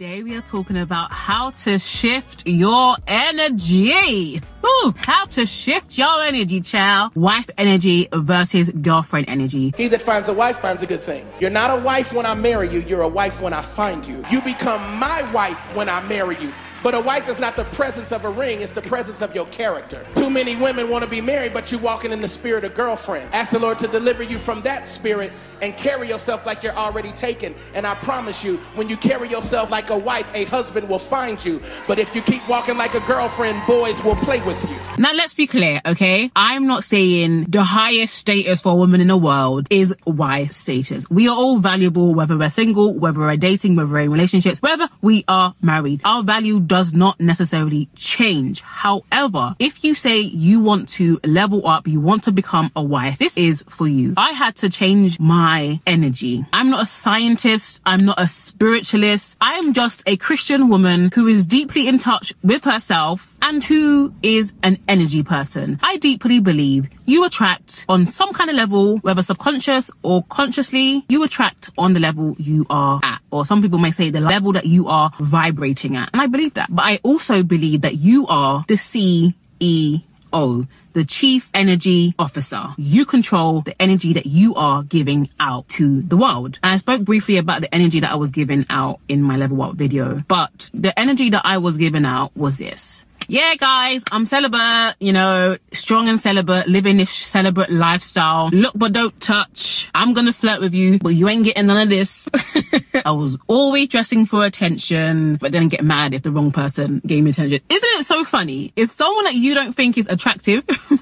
Today we are talking about how to shift your energy. Ooh, how to shift your energy, child. Wife energy versus girlfriend energy. He that finds a wife finds a good thing. You're not a wife when I marry you, you're a wife when I find you. You become my wife when I marry you. But a wife is not the presence of a ring, it's the presence of your character. Too many women want to be married, but you're walking in the spirit of girlfriend. Ask the Lord to deliver you from that spirit and carry yourself like you're already taken. And I promise you, when you carry yourself like a wife, a husband will find you. But if you keep walking like a girlfriend, boys will play with you. Now let's be clear, okay? I'm not saying the highest status for a woman in the world is wife status. We are all valuable, whether we're single, whether we're dating, whether we're in relationships, whether we are married. Our value does not necessarily change. However, if you say you want to level up, you want to become a wife, this is for you. I had to change my energy. I'm not a scientist. I'm not a spiritualist. I am just a Christian woman who is deeply in touch with herself and who is an energy person. I deeply believe you attract on some kind of level, whether subconscious or consciously, you attract on the level you are at. Or some people may say the level that you are vibrating at. And I believe that. But I also believe that you are the CEO, the chief energy officer. You control the energy that you are giving out to the world. And I spoke briefly about the energy that I was giving out in my level up video, but the energy that I was giving out was this yeah, guys, I'm celibate, you know, strong and celibate, living this celibate lifestyle. Look, but don't touch. I'm gonna flirt with you, but you ain't getting none of this. I was always dressing for attention, but then get mad if the wrong person gave me attention. Isn't it so funny? If someone that you don't think is attractive,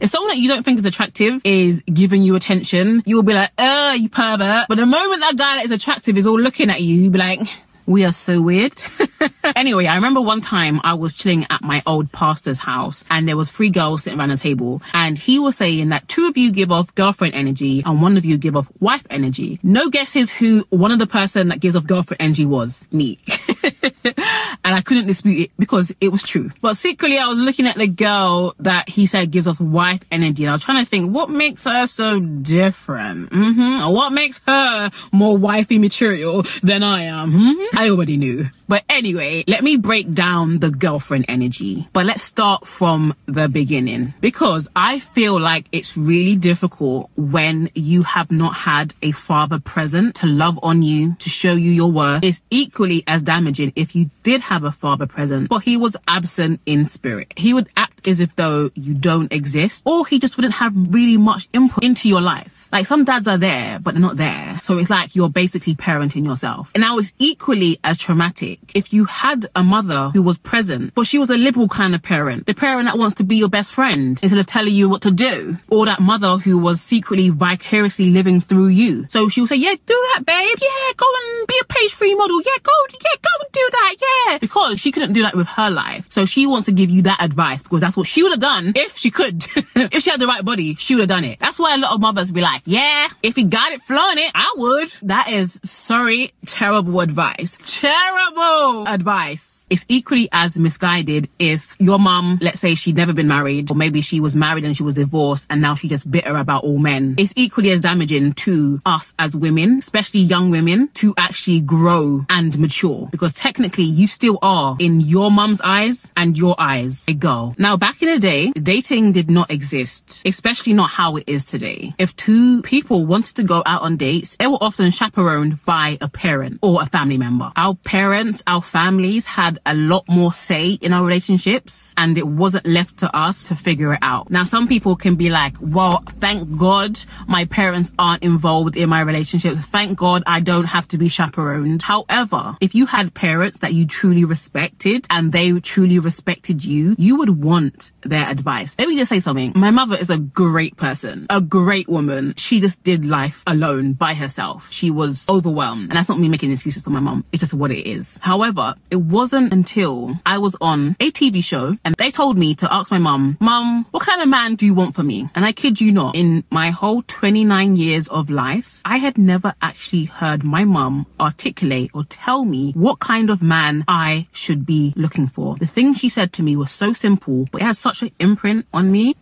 If someone that you don't think is attractive is giving you attention, you will be like, uh, you pervert. But the moment that guy that is attractive is all looking at you, you'll be like, we are so weird. anyway, I remember one time I was chilling at my old pastor's house and there was three girls sitting around a table and he was saying that two of you give off girlfriend energy and one of you give off wife energy. No guesses who one of the person that gives off girlfriend energy was me. and I couldn't dispute it because it was true. But secretly I was looking at the girl that he said gives off wife energy and I was trying to think what makes her so different? Mm-hmm. What makes her more wifey material than I am? Mm-hmm. I already knew. But anyway, let me break down the girlfriend energy. But let's start from the beginning because I feel like it's really difficult when you have not had a father present to love on you, to show you your worth. It's equally as damaging if you did have a father present, but he was absent in spirit. He would act as if though you don't exist or he just wouldn't have really much input into your life. Like some dads are there, but they're not there. So it's like you're basically parenting yourself. And now it's equally as traumatic if you had a mother who was present, but she was a liberal kind of parent, the parent that wants to be your best friend instead of telling you what to do, or that mother who was secretly vicariously living through you. So she would say, yeah, do that, babe. Yeah, go and be a page three model. Yeah, go, yeah, go and do that. Yeah. Because she couldn't do that with her life. So she wants to give you that advice because that's what she would have done if she could. if she had the right body, she would have done it. That's why a lot of mothers be like, like, yeah, if he got it, flaunt it, I would. That is, sorry, terrible advice. Terrible advice. It's equally as misguided if your mum, let's say she'd never been married, or maybe she was married and she was divorced and now she's just bitter about all men. It's equally as damaging to us as women, especially young women, to actually grow and mature because technically you still are in your mum's eyes and your eyes a girl. Now, back in the day, dating did not exist, especially not how it is today. If two people wanted to go out on dates, they were often chaperoned by a parent or a family member. Our parents, our families had a lot more say in our relationships and it wasn't left to us to figure it out. Now, some people can be like, well, thank God my parents aren't involved in my relationships. Thank God I don't have to be chaperoned. However, if you had parents that you truly respected and they truly respected you, you would want their advice. Let me just say something. My mother is a great person, a great woman. She just did life alone by herself. She was overwhelmed. And that's not me making excuses for my mom. It's just what it is. However, it wasn't until I was on a TV show and they told me to ask my mom, Mom, what kind of man do you want for me? And I kid you not, in my whole 29 years of life, I had never actually heard my mom articulate or tell me what kind of man I should be looking for. The thing she said to me was so simple, but it had such an imprint on me.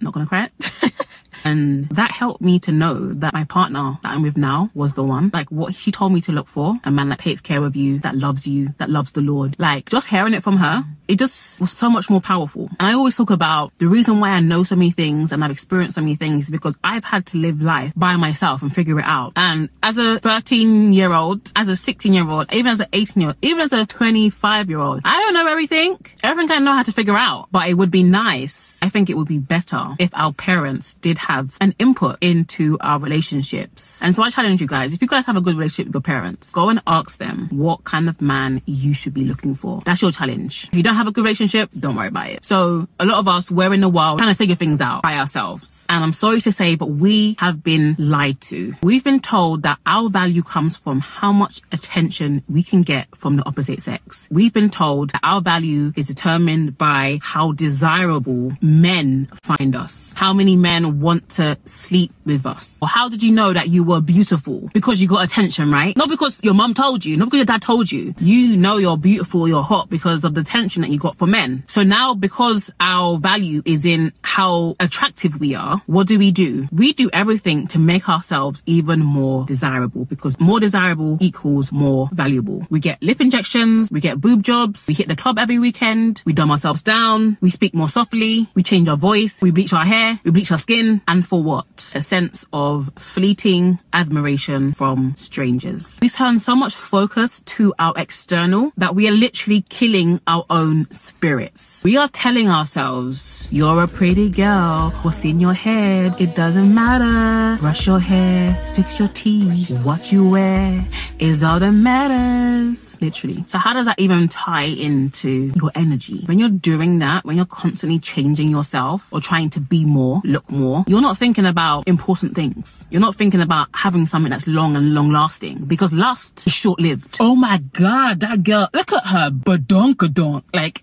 Not gonna cry. And that helped me to know that my partner that I'm with now was the one. Like what she told me to look for, a man that takes care of you, that loves you, that loves the Lord. Like just hearing it from her, it just was so much more powerful. And I always talk about the reason why I know so many things and I've experienced so many things because I've had to live life by myself and figure it out. And as a 13 year old, as a 16 year old, even as an 18 year old, even as a 25 year old, I don't know everything. Everything I know how to figure out, but it would be nice. I think it would be better if our parents did have an input into our relationships. And so I challenge you guys, if you guys have a good relationship with your parents, go and ask them what kind of man you should be looking for. That's your challenge. If you don't have a good relationship, don't worry about it. So a lot of us, we're in the world trying to figure things out by ourselves. And I'm sorry to say, but we have been lied to. We've been told that our value comes from how much attention we can get from the opposite sex. We've been told that our value is determined by how desirable men find us. How many men want to sleep with us? Or how did you know that you were beautiful? Because you got attention, right? Not because your mum told you, not because your dad told you. You know you're beautiful, you're hot because of the attention that you got for men. So now because our value is in how attractive we are, what do we do? We do everything to make ourselves even more desirable because more desirable equals more valuable. We get lip injections, we get boob jobs, we hit the club every weekend, we dumb ourselves down, we speak more softly, we change our voice, we bleach our hair, we bleach our skin, and for what? A sense of fleeting admiration from strangers. We turn so much focus to our external that we are literally killing our own spirits. We are telling ourselves, you're a pretty girl, what's in your head? It doesn't matter. Brush your hair, fix your teeth, what you wear is all that matters. Literally. So how does that even tie into your energy? When you're doing that, when you're constantly changing yourself or trying to be more, look more, you're not thinking about important things. You're not thinking about having something that's long and long lasting because lust is short lived. Oh my God, that girl, look at her, badonkadonk. Like,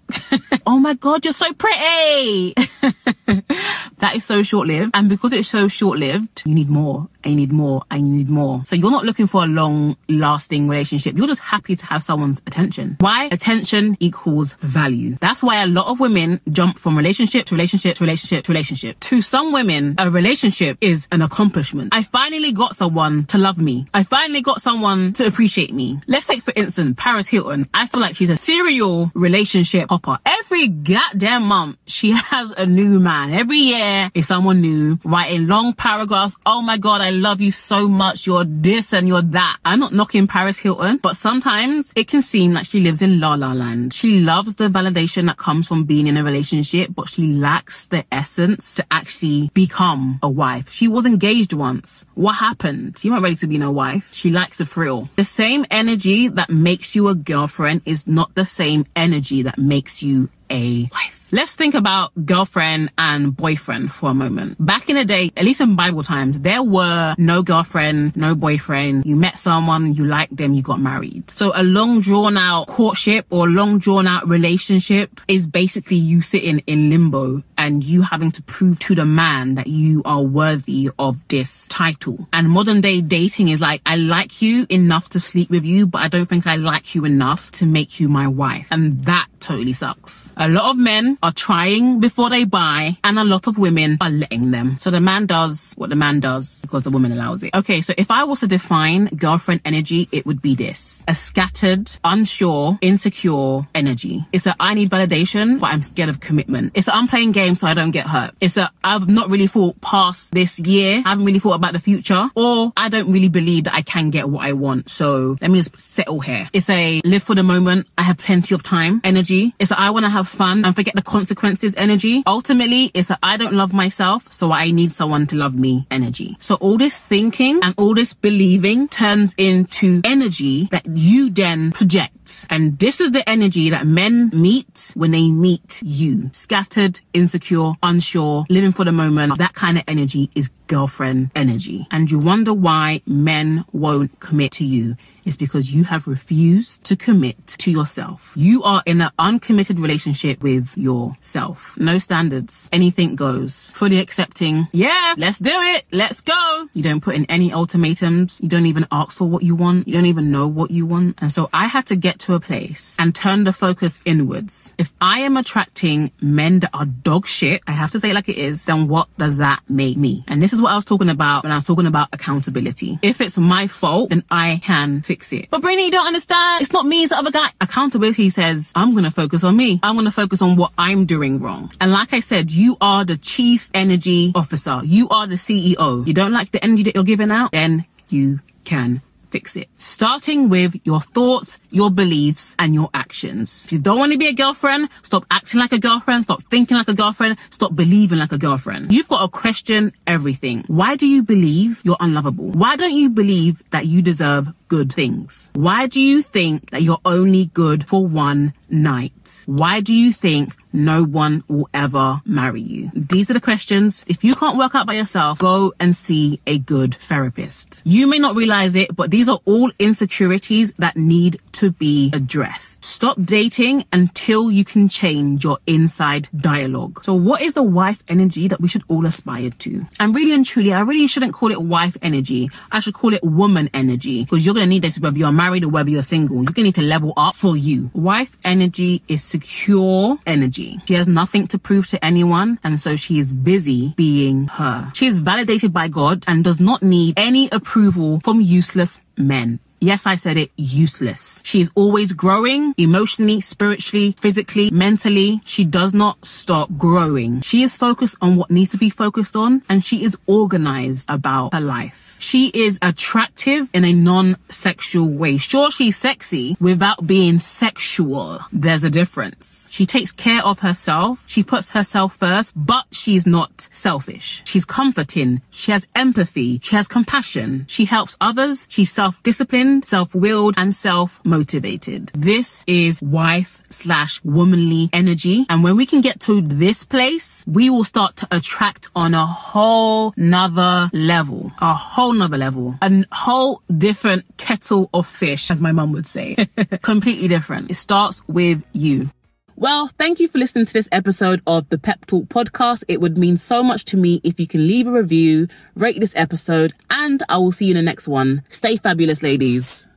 oh my God, you're so pretty. that is so short lived. And because it's so short lived, you need more and you need more and you need more. So you're not looking for a long lasting relationship. You're just happy to have someone's attention. Why? Attention equals value. That's why a lot of women jump from relationship to relationship to relationship to relationship. To some women, a relationship is an accomplishment. I finally got someone to love me. I finally got someone to appreciate me. Let's take for instance, Paris Hilton. I feel like she's a serial relationship hopper. Every goddamn month, she has a new man. Every year is someone new, writing long paragraphs. Oh my God, I love you so much. You're this and you're that. I'm not knocking Paris Hilton, but sometimes it can seem like she lives in la la land. She loves the validation that comes from being in a relationship, but she lacks the essence to actually become a wife. She was engaged once. What happened? You weren't ready to be no wife. She likes the thrill. The same energy that makes you a girlfriend is not the same energy that makes you a wife. Let's think about girlfriend and boyfriend for a moment. Back in the day, at least in Bible times, there were no girlfriend, no boyfriend. You met someone, you liked them, you got married. So a long drawn out courtship or long drawn out relationship is basically you sitting in limbo and you having to prove to the man that you are worthy of this title. And modern day dating is like, I like you enough to sleep with you, but I don't think I like you enough to make you my wife. And that totally sucks. A lot of men are trying before they buy, and a lot of women are letting them. So the man does what the man does because the woman allows it. Okay, so if I was to define girlfriend energy, it would be this a scattered, unsure, insecure energy. It's a I need validation, but I'm scared of commitment. It's a I'm playing games so I don't get hurt. It's a I've not really thought past this year. I haven't really thought about the future, or I don't really believe that I can get what I want. So let me just settle here. It's a live for the moment. I have plenty of time energy. It's that I want to have fun and forget the consequences energy. Ultimately, it's that I don't love myself, so I need someone to love me energy. So all this thinking and all this believing turns into energy that you then project. And this is the energy that men meet when they meet you. Scattered, insecure, unsure, living for the moment. That kind of energy is girlfriend energy. And you wonder why men won't commit to you is because you have refused to commit to yourself. You are in an uncommitted relationship with yourself. No standards. Anything goes. Fully accepting, yeah, let's do it. Let's go. You don't put in any ultimatums. You don't even ask for what you want. You don't even know what you want. And so I had to get to a place and turn the focus inwards. If I am attracting men that are dog shit, I have to say like it is, then what does that make me? And this is what I was talking about when I was talking about accountability. If it's my fault, then I can fix fix it. But Brainy, you don't understand. It's not me, it's the other guy. Accountability says, I'm going to focus on me. I'm going to focus on what I'm doing wrong. And like I said, you are the chief energy officer. You are the CEO. You don't like the energy that you're giving out? Then you can fix it. Starting with your thoughts, your beliefs, and your actions. If you don't want to be a girlfriend, stop acting like a girlfriend, stop thinking like a girlfriend, stop believing like a girlfriend. You've got to question everything. Why do you believe you're unlovable? Why don't you believe that you deserve good things? Why do you think that you're only good for one night? Why do you think no one will ever marry you? These are the questions. If you can't work out by yourself, go and see a good therapist. You may not realize it, but these are all insecurities that need to be addressed. Stop dating until you can change your inside dialogue. So what is the wife energy that we should all aspire to? And really and truly, I really shouldn't call it wife energy. I should call it woman energy because you're going to need this whether you're married or whether you're single. You're going to need to level up for you. Wife energy is secure energy. She has nothing to prove to anyone. And so she is busy being her. She is validated by God and does not need any approval from useless men. Yes, I said it, useless. She is always growing emotionally, spiritually, physically, mentally. She does not stop growing. She is focused on what needs to be focused on and she is organized about her life. She is attractive in a non-sexual way. Sure, she's sexy without being sexual. There's a difference. She takes care of herself. She puts herself first, but she's not selfish. She's comforting. She has empathy. She has compassion. She helps others. She's self-disciplined, self-willed, and self-motivated. This is wife slash womanly energy. And when we can get to this place, we will start to attract on a whole nother level, a whole nother level, a whole different kettle of fish, as my mum would say. Completely different. It starts with you. Well, thank you for listening to this episode of the Pep Talk podcast. It would mean so much to me if you can leave a review, rate this episode, and I will see you in the next one. Stay fabulous, ladies.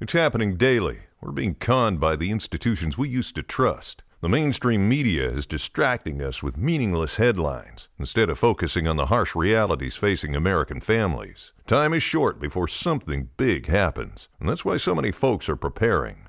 It's happening daily. We're being conned by the institutions we used to trust. The mainstream media is distracting us with meaningless headlines instead of focusing on the harsh realities facing American families. Time is short before something big happens, and that's why so many folks are preparing.